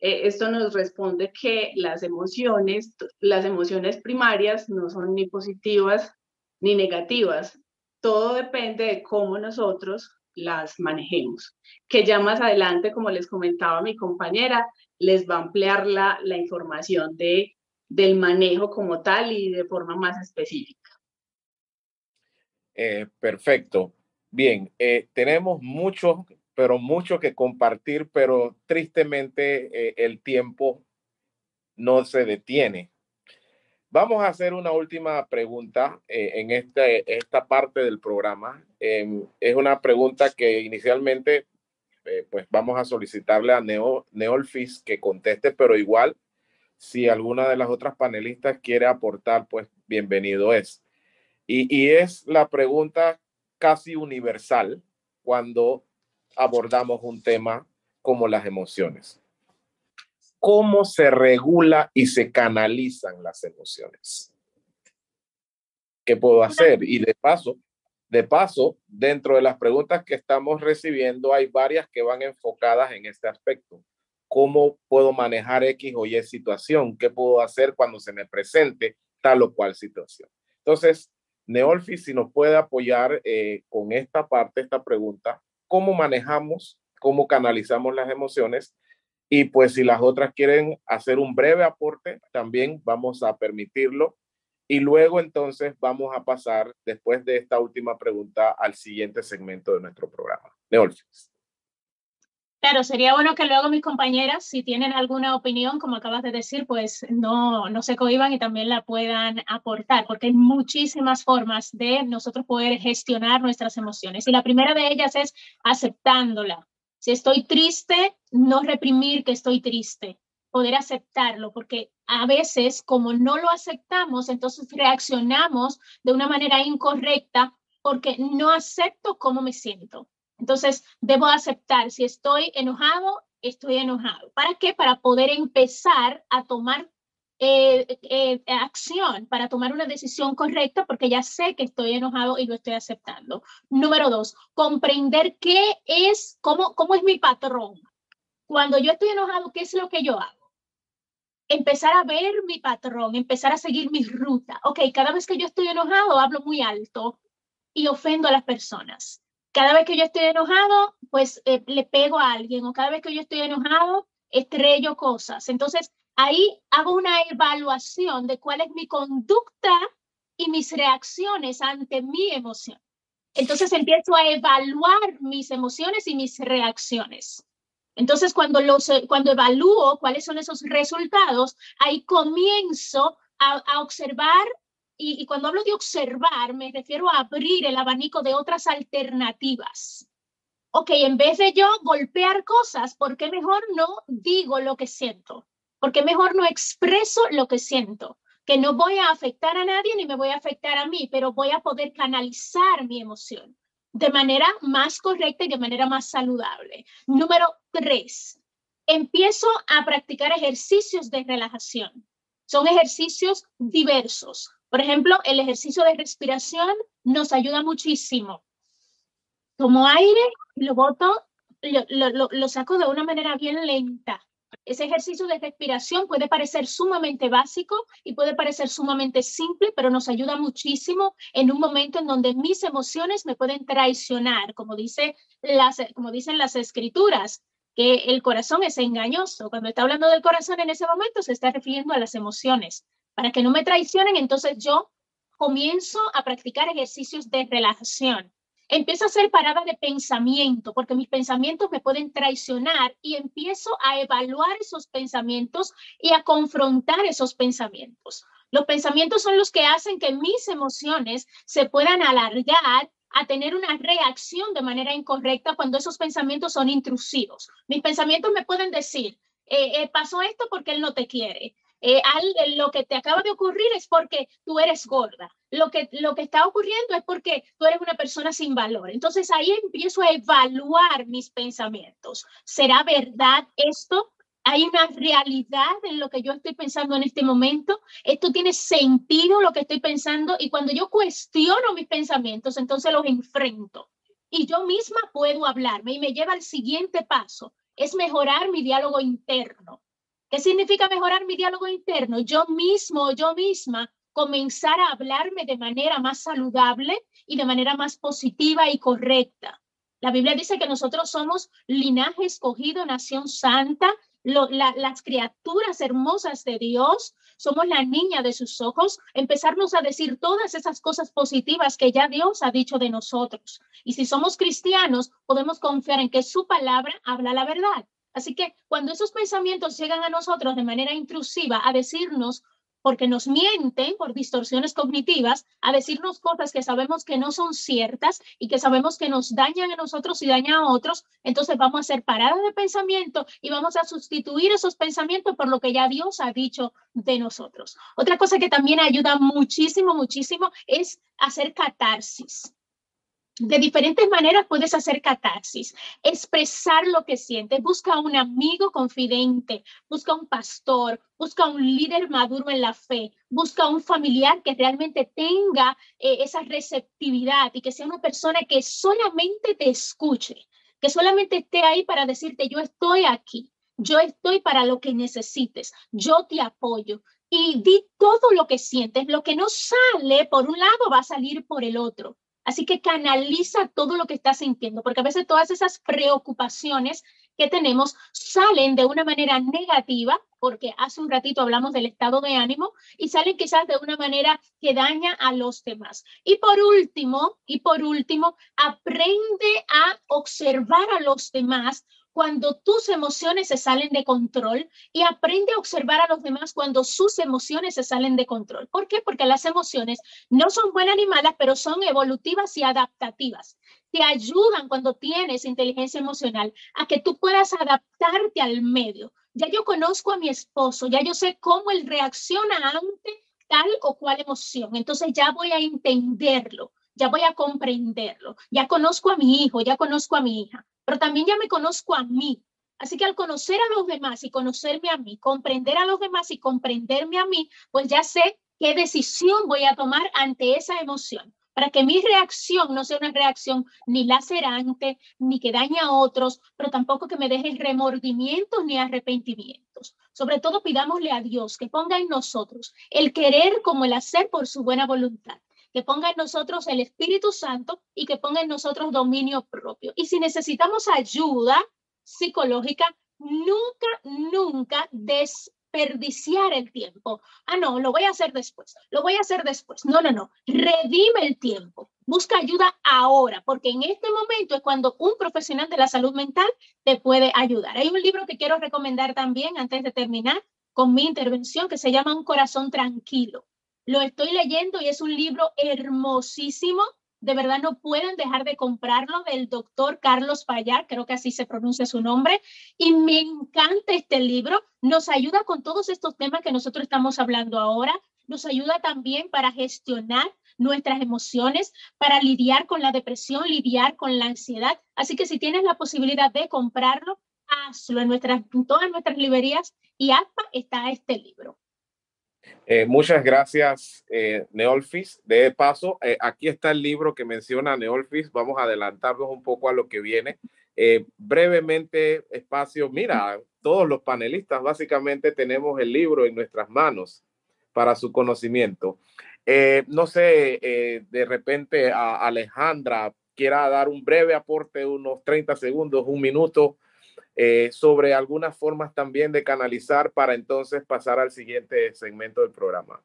eh, esto nos responde que las emociones, las emociones primarias no son ni positivas ni negativas. Todo depende de cómo nosotros las manejemos. Que ya más adelante, como les comentaba mi compañera, les va a ampliar la, la información de del manejo como tal y de forma más específica. Eh, perfecto. Bien, eh, tenemos mucho, pero mucho que compartir, pero tristemente eh, el tiempo no se detiene. Vamos a hacer una última pregunta en este, esta parte del programa. Em, es una pregunta que inicialmente pues vamos a solicitarle a Neo, Neolfis que conteste, pero igual si alguna de las otras panelistas quiere aportar, pues bienvenido es. Y, es la pregunta casi universal cuando abordamos un tema como las emociones. ¿Cómo se regula y se canalizan las emociones? ¿Qué puedo hacer? Y de paso, de paso, dentro de las preguntas que estamos recibiendo, hay varias que van enfocadas en este aspecto cómo puedo manejar X o Y situación, qué puedo hacer cuando se me presente tal o cual situación. Entonces, Neolfi, si nos puede apoyar eh, con esta parte, esta pregunta, ¿cómo manejamos, cómo canalizamos las emociones? Y pues si las otras quieren hacer un breve aporte, también vamos a permitirlo. Y luego entonces vamos a pasar, después de esta última pregunta, al siguiente segmento de nuestro programa. Neolfis. Claro, sería bueno que luego mis compañeras, si tienen alguna opinión, como acabas de decir, pues no, no se cohiban y también la puedan aportar, porque hay muchísimas formas de nosotros poder gestionar nuestras emociones. Y la primera de ellas es aceptándola. Si estoy triste, no reprimir que estoy triste, poder aceptarlo, porque a veces como no lo aceptamos, entonces reaccionamos de una manera incorrecta porque no acepto cómo me siento. Entonces, debo aceptar, si estoy enojado, estoy enojado. ¿Para qué? Para poder empezar a tomar eh, eh, acción, para tomar una decisión correcta, porque ya sé que estoy enojado y lo estoy aceptando. Número dos, comprender qué es, cómo, cómo es mi patrón. Cuando yo estoy enojado, ¿qué es lo que yo hago? Empezar a ver mi patrón, empezar a seguir mi ruta. Ok, cada vez que yo estoy enojado, hablo muy alto y ofendo a las personas cada vez que yo estoy enojado, pues eh, le pego a alguien o cada vez que yo estoy enojado, estrello cosas. Entonces, ahí hago una evaluación de cuál es mi conducta y mis reacciones ante mi emoción. Entonces empiezo a evaluar mis emociones y mis reacciones. Entonces, cuando, los, cuando evalúo cuáles son esos resultados, ahí comienzo a, a observar y, cuando hablo de observar, me refiero a abrir el abanico de otras alternativas. Ok, en vez de yo golpear cosas, ¿por qué mejor no digo lo que siento? ¿Por qué mejor no expreso lo que siento? Que no voy a afectar a nadie ni me voy a afectar a mí, pero voy a poder canalizar mi emoción de manera más correcta y de manera más saludable. Número tres, empiezo a practicar ejercicios de relajación. Son ejercicios diversos. Por ejemplo, el ejercicio de respiración nos ayuda muchísimo. Tomo aire, lo boto, lo, lo, saco de una manera bien lenta. Ese ejercicio de respiración puede parecer sumamente básico y puede parecer sumamente simple, pero nos ayuda muchísimo en un momento en donde mis emociones me pueden traicionar, como, dice las, como dicen las escrituras, que el corazón es engañoso. Cuando está hablando del corazón en ese momento, se está refiriendo a las emociones para que no me traicionen, entonces yo comienzo a practicar ejercicios de relajación. Empiezo a hacer parada de pensamiento, porque mis pensamientos me pueden traicionar y empiezo a evaluar esos pensamientos y a confrontar esos pensamientos. Los pensamientos son los que hacen que mis emociones se puedan alargar a tener una reacción de manera incorrecta cuando esos pensamientos son intrusivos. Mis pensamientos me pueden decir, eh, eh, pasó esto porque él no te quiere. Eh, lo que te acaba de ocurrir es porque tú eres gorda. Lo que, lo que está ocurriendo es porque tú eres una persona sin valor. Entonces ahí empiezo a evaluar mis pensamientos. ¿Será verdad esto? ¿Hay una realidad en lo que yo estoy pensando en este momento? ¿Esto tiene sentido lo que estoy pensando? Y cuando yo cuestiono mis pensamientos, entonces los enfrento. Y yo misma puedo hablarme y me lleva al siguiente paso, es mejorar mi diálogo interno ¿Qué significa mejorar mi diálogo interno? Yo mismo, yo misma, comenzar a hablarme de manera más saludable y de manera más positiva y correcta. La Biblia dice que nosotros somos linaje escogido, nación santa, las criaturas hermosas de Dios, somos la niña de sus ojos, empezarnos a decir todas esas cosas positivas que ya Dios ha dicho de nosotros. Y si somos cristianos, podemos confiar en que su palabra habla la verdad. Así que cuando esos pensamientos llegan a nosotros de manera intrusiva a decirnos porque nos mienten por distorsiones cognitivas a decirnos cosas que sabemos que no son ciertas y que sabemos que nos dañan a nosotros y dañan a otros, entonces vamos a hacer paradas de pensamiento y vamos a sustituir esos pensamientos por lo que ya Dios ha dicho de nosotros. Otra cosa que también ayuda muchísimo, muchísimo es hacer catarsis de diferentes maneras puedes hacer catarsis, expresar lo que sientes. Busca un amigo confidente, busca un pastor, busca un líder maduro en la fe, busca un familiar que realmente tenga eh, esa receptividad y que sea una persona que solamente te escuche, que solamente esté ahí para decirte, yo estoy aquí, yo estoy para lo que necesites, yo te apoyo. Y di todo lo que sientes, lo que no sale por un lado va a salir por el otro. Así que canaliza todo lo que estás sintiendo, porque a veces todas esas preocupaciones que tenemos salen de una manera negativa, porque hace un ratito hablamos del estado de ánimo, y salen quizás de una manera que daña a los demás. Y por último, y por último, aprende a observar a los demás cuando tus emociones se salen de control y aprende a observar a los demás cuando sus emociones se salen de control. ¿Por qué? Porque las emociones no son buenas ni malas, pero son evolutivas y adaptativas. Te ayudan cuando tienes inteligencia emocional a que tú puedas adaptarte al medio. Ya yo conozco a mi esposo, ya yo sé cómo él reacciona ante tal o cual emoción. Entonces ya voy a entenderlo, ya voy a comprenderlo. Ya conozco a mi hijo, ya conozco a mi hija pero también ya me conozco a mí. Así que al conocer a los demás y conocerme a mí, comprender a los demás y comprenderme a mí, pues ya sé qué decisión voy a tomar ante esa emoción, para que mi reacción no sea una reacción ni lacerante, ni que dañe a otros, pero tampoco que me deje remordimientos ni arrepentimientos. Sobre todo pidámosle a Dios que ponga en nosotros el querer como el hacer por su buena voluntad que ponga en nosotros el Espíritu Santo y que ponga en nosotros dominio propio. Y si necesitamos ayuda psicológica, nunca, nunca desperdiciar el tiempo. Ah, no, lo voy a hacer después, lo voy a hacer después. No, no, no, redime el tiempo. Busca ayuda ahora, porque en este momento es cuando un profesional de la salud mental te puede ayudar. Hay un libro que quiero recomendar también antes de terminar con mi intervención que se llama Un corazón tranquilo. Lo estoy leyendo y es un libro hermosísimo. De verdad no pueden dejar de comprarlo del doctor Carlos Payar, creo que así se pronuncia su nombre. Y me encanta este libro. Nos ayuda con todos estos temas que nosotros estamos hablando ahora. Nos ayuda también para gestionar nuestras emociones, para lidiar con la depresión, lidiar con la ansiedad. Así que si tienes la posibilidad de comprarlo, hazlo en, todas nuestras librerías y APA está este libro. Eh, muchas gracias, eh, Neolfis. De paso, eh, aquí está el libro que menciona Neolfis. Vamos a adelantarnos un poco a lo que viene. brevemente, espacio. Mira, todos los panelistas básicamente tenemos el libro en nuestras manos para su conocimiento. no sé, de repente Alejandra quiera dar un breve aporte, unos 30 segundos, un minuto eh, sobre algunas formas también de canalizar para entonces pasar al siguiente segmento del programa.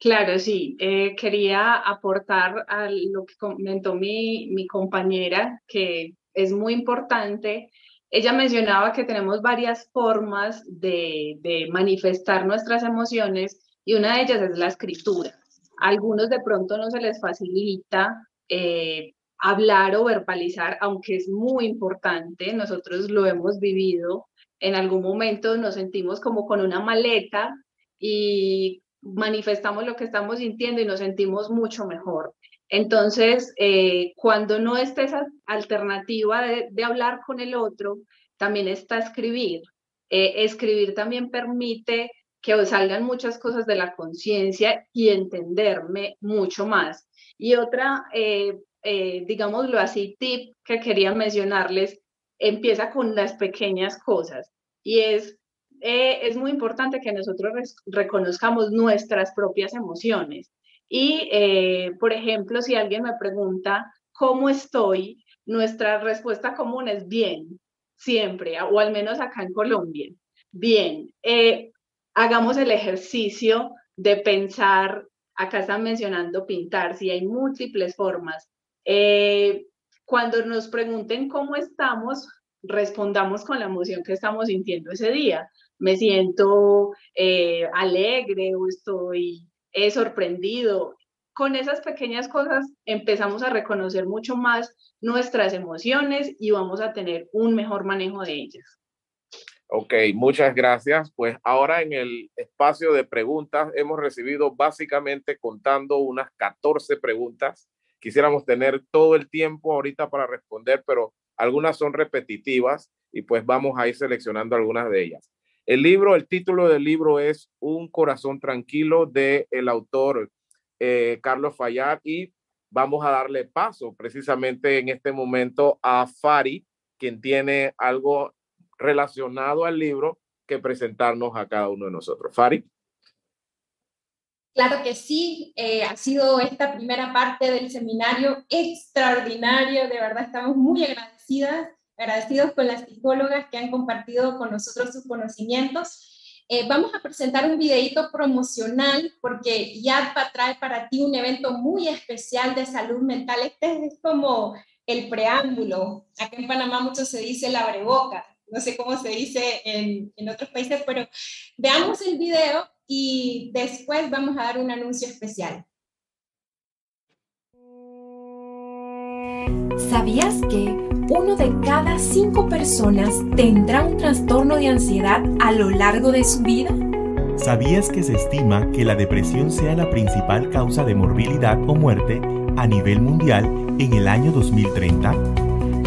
Claro, sí. Eh, quería aportar a lo que comentó mi, mi compañera, que es muy importante. Ella mencionaba que tenemos varias formas de, de manifestar nuestras emociones y una de ellas es la escritura. Algunos de pronto no se les facilita eh, hablar o verbalizar, aunque es muy importante, nosotros lo hemos vivido, en algún momento nos sentimos como con una maleta y manifestamos lo que estamos sintiendo y nos sentimos mucho mejor. Entonces, eh, cuando no está esa alternativa de, hablar con el otro, también está escribir. Eh, escribir también permite que salgan muchas cosas de la conciencia y entenderme mucho más. Y otra eh, eh, digámoslo así, tip que quería mencionarles, empieza con las pequeñas cosas y es, eh, es muy importante que nosotros reconozcamos nuestras propias emociones. Y, eh, por ejemplo, si alguien me pregunta cómo estoy, nuestra respuesta común es bien. siempre, o al menos acá en Colombia. Bien, eh, hagamos el ejercicio de pensar, acá están mencionando pintar, si hay múltiples formas. Eh, cuando nos pregunten cómo estamos, respondamos con la emoción que estamos sintiendo ese día. Me siento eh, alegre o estoy sorprendido. Con esas pequeñas cosas empezamos a reconocer mucho más nuestras emociones y vamos a tener un mejor manejo de ellas. Ok, muchas gracias. Pues ahora en el espacio de preguntas hemos recibido básicamente contando unas 14 preguntas. Quisiéramos tener todo el tiempo ahorita para responder, pero algunas son repetitivas y pues vamos a ir seleccionando algunas de ellas. El libro, el título del libro es Un corazón tranquilo de el autor eh, Carlos Fallar y vamos a darle paso precisamente en este momento a Fari, quien tiene algo relacionado al libro que presentarnos a cada uno de nosotros. Fari. Claro que sí, eh, ha sido esta primera parte del seminario extraordinario, de verdad estamos muy agradecidas, agradecidos con las psicólogas que han compartido con nosotros sus conocimientos. Eh, vamos a presentar un videito promocional porque YADPA trae para ti un evento muy especial de salud mental. Este es como el preámbulo. Acá en Panamá mucho se dice la breboca no sé cómo se dice en, en otros países, pero veamos el video y después vamos a dar un anuncio especial. ¿Sabías que uno de cada cinco personas tendrá un trastorno de ansiedad a lo largo de su vida? ¿Sabías que se estima que la depresión sea la principal causa de morbilidad o muerte a nivel mundial en el año 2030?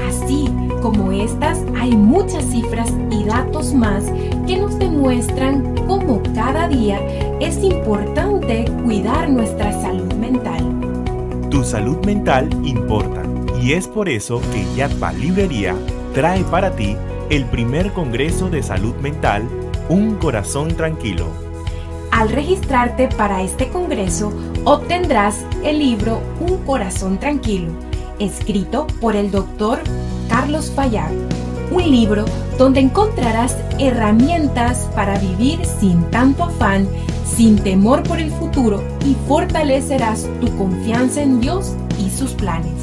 Así como estas, hay muchas cifras y datos más que nos demuestran cómo cada día es importante cuidar nuestra salud mental. Tu salud mental importa y es por eso que Yatpa Librería trae para ti el primer Congreso de Salud Mental, Un Corazón Tranquilo. Al registrarte para este Congreso, obtendrás el libro Un Corazón Tranquilo, escrito por el doctor Carlos Fallar, un libro donde encontrarás herramientas para vivir sin tanto afán, sin temor por el futuro y fortalecerás tu confianza en Dios y sus planes.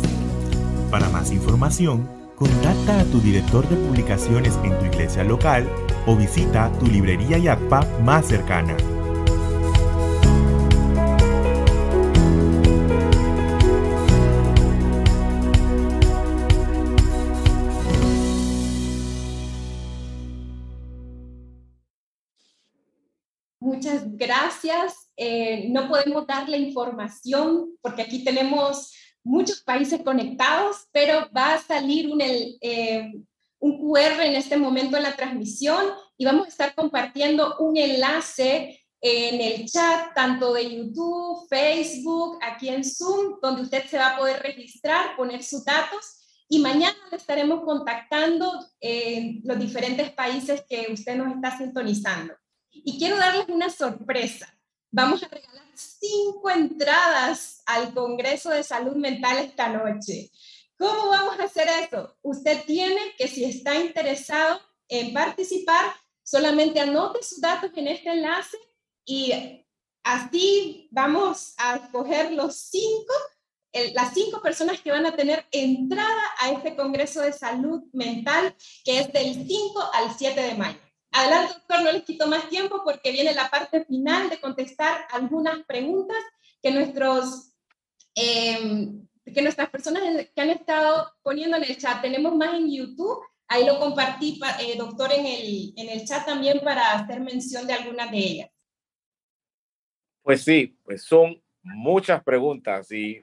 Para más información, contacta a tu director de publicaciones en tu iglesia local o visita tu librería YACPA más cercana. Gracias. Eh, no podemos darle información porque aquí tenemos muchos países conectados, pero va a salir un, eh, un QR en este momento en la transmisión y vamos a estar compartiendo un enlace en el chat, tanto de YouTube, Facebook, aquí en Zoom, donde usted se va a poder registrar, poner sus datos y mañana le estaremos contactando en los diferentes países que usted nos está sintonizando. Y quiero darles una sorpresa. Vamos a regalar cinco entradas al Congreso de Salud Mental esta noche. ¿Cómo vamos a hacer eso? Usted tiene que, si está interesado en participar, solamente anote sus datos en este enlace y así vamos a escoger los cinco, las cinco personas que van a tener entrada a este Congreso de Salud Mental que es del 5 al 7 de mayo. Adelante, doctor, no les quito más tiempo porque viene la parte final de contestar algunas preguntas que, nuestros, em, que nuestras personas que han estado poniendo en el chat. Tenemos más en YouTube, ahí lo compartí, eh, doctor, en el, en el chat también para hacer mención de algunas de ellas. Pues sí, pues son muchas preguntas y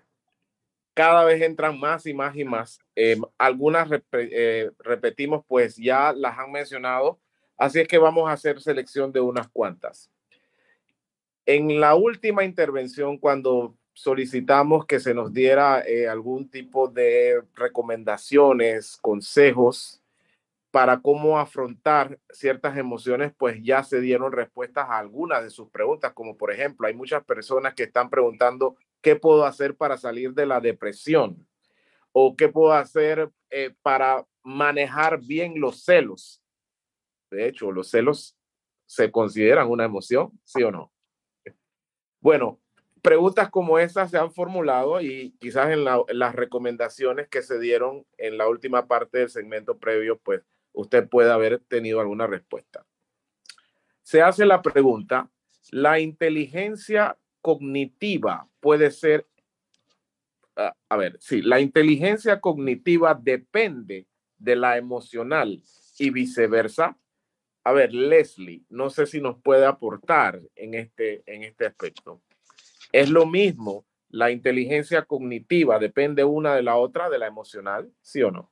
cada vez entran más y más y más. Em, algunas eh, repetimos, pues ya las han mencionado Así es que vamos a hacer selección de unas cuantas. En la última intervención, cuando solicitamos que se nos diera eh, algún tipo de recomendaciones, consejos para cómo afrontar ciertas emociones, pues ya se dieron respuestas a algunas de sus preguntas, como por ejemplo, hay muchas personas que están preguntando qué puedo hacer para salir de la depresión o qué puedo hacer eh, para manejar bien los celos. De hecho, los celos se consideran una emoción, ¿sí o no? Bueno, preguntas como estas se han formulado y quizás en, las recomendaciones que se dieron en la última parte del segmento previo, pues usted puede haber tenido alguna respuesta. Se hace la pregunta, ¿la inteligencia cognitiva puede ser, ah, a ver, sí, la inteligencia cognitiva depende de la emocional y viceversa? A ver, Leslie, no sé si nos puede aportar en este, en este aspecto. Es lo mismo, la inteligencia cognitiva depende una de la otra, de la emocional, ¿sí o no?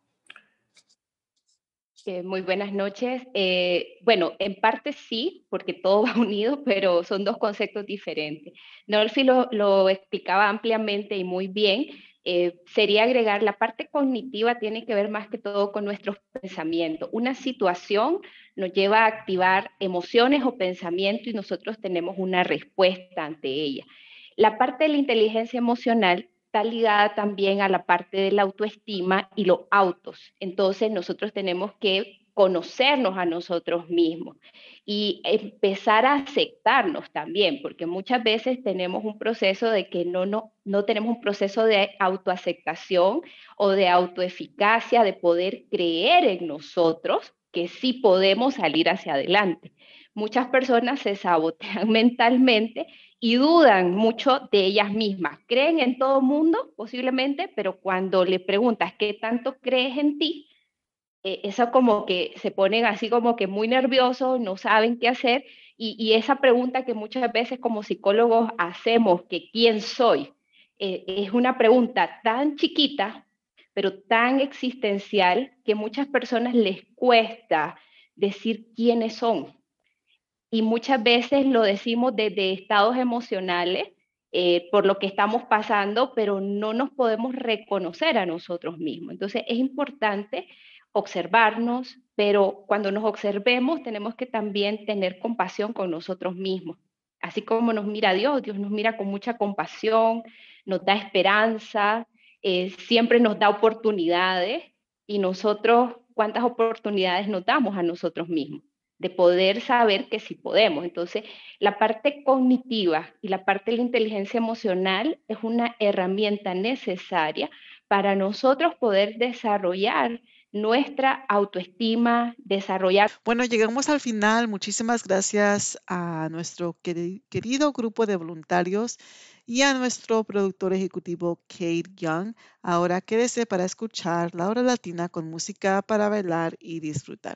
Eh, muy buenas noches. Eh, bueno, en parte sí, porque todo va (laughs) unido, pero son dos conceptos diferentes. Norfi lo, lo explicaba ampliamente y muy bien, eh, sería agregar la parte cognitiva tiene que ver más que todo con nuestros pensamientos. Una situación nos lleva a activar emociones o pensamientos y nosotros tenemos una respuesta ante ella. La parte de la inteligencia emocional está ligada también a la parte de la autoestima y los autos. Entonces nosotros tenemos que conocernos a nosotros mismos y empezar a aceptarnos también, porque muchas veces tenemos un proceso de que no, no, no tenemos un proceso de autoaceptación o de autoeficacia, de poder creer en nosotros que sí podemos salir hacia adelante. Muchas personas se sabotean (laughs) mentalmente y dudan mucho de ellas mismas. Creen en todo mundo, posiblemente, pero cuando le preguntas qué tanto crees en ti, eh, eso como que se ponen así como que muy nerviosos, no saben qué hacer, y, esa pregunta que muchas veces como psicólogos hacemos, que quién soy, eh, es una pregunta tan chiquita, pero tan existencial, que muchas personas les cuesta decir quiénes son. Y muchas veces lo decimos desde estados emocionales, eh, por lo que estamos pasando, pero no nos podemos reconocer a nosotros mismos. Entonces es importante observarnos, pero cuando nos observemos tenemos que también tener compasión con nosotros mismos. Así como nos mira Dios, Dios nos mira con mucha compasión, nos da esperanza, eh, siempre nos da oportunidades y nosotros, ¿cuántas oportunidades nos damos a nosotros mismos? De poder saber que sí podemos. Entonces, la parte cognitiva y la parte de la inteligencia emocional es una herramienta necesaria para nosotros poder desarrollar nuestra autoestima, desarrollar. Bueno, llegamos al final. Muchísimas gracias a nuestro querido grupo de voluntarios y a nuestro productor ejecutivo Kate Young. Ahora quédese para escuchar la hora latina con música para bailar y disfrutar.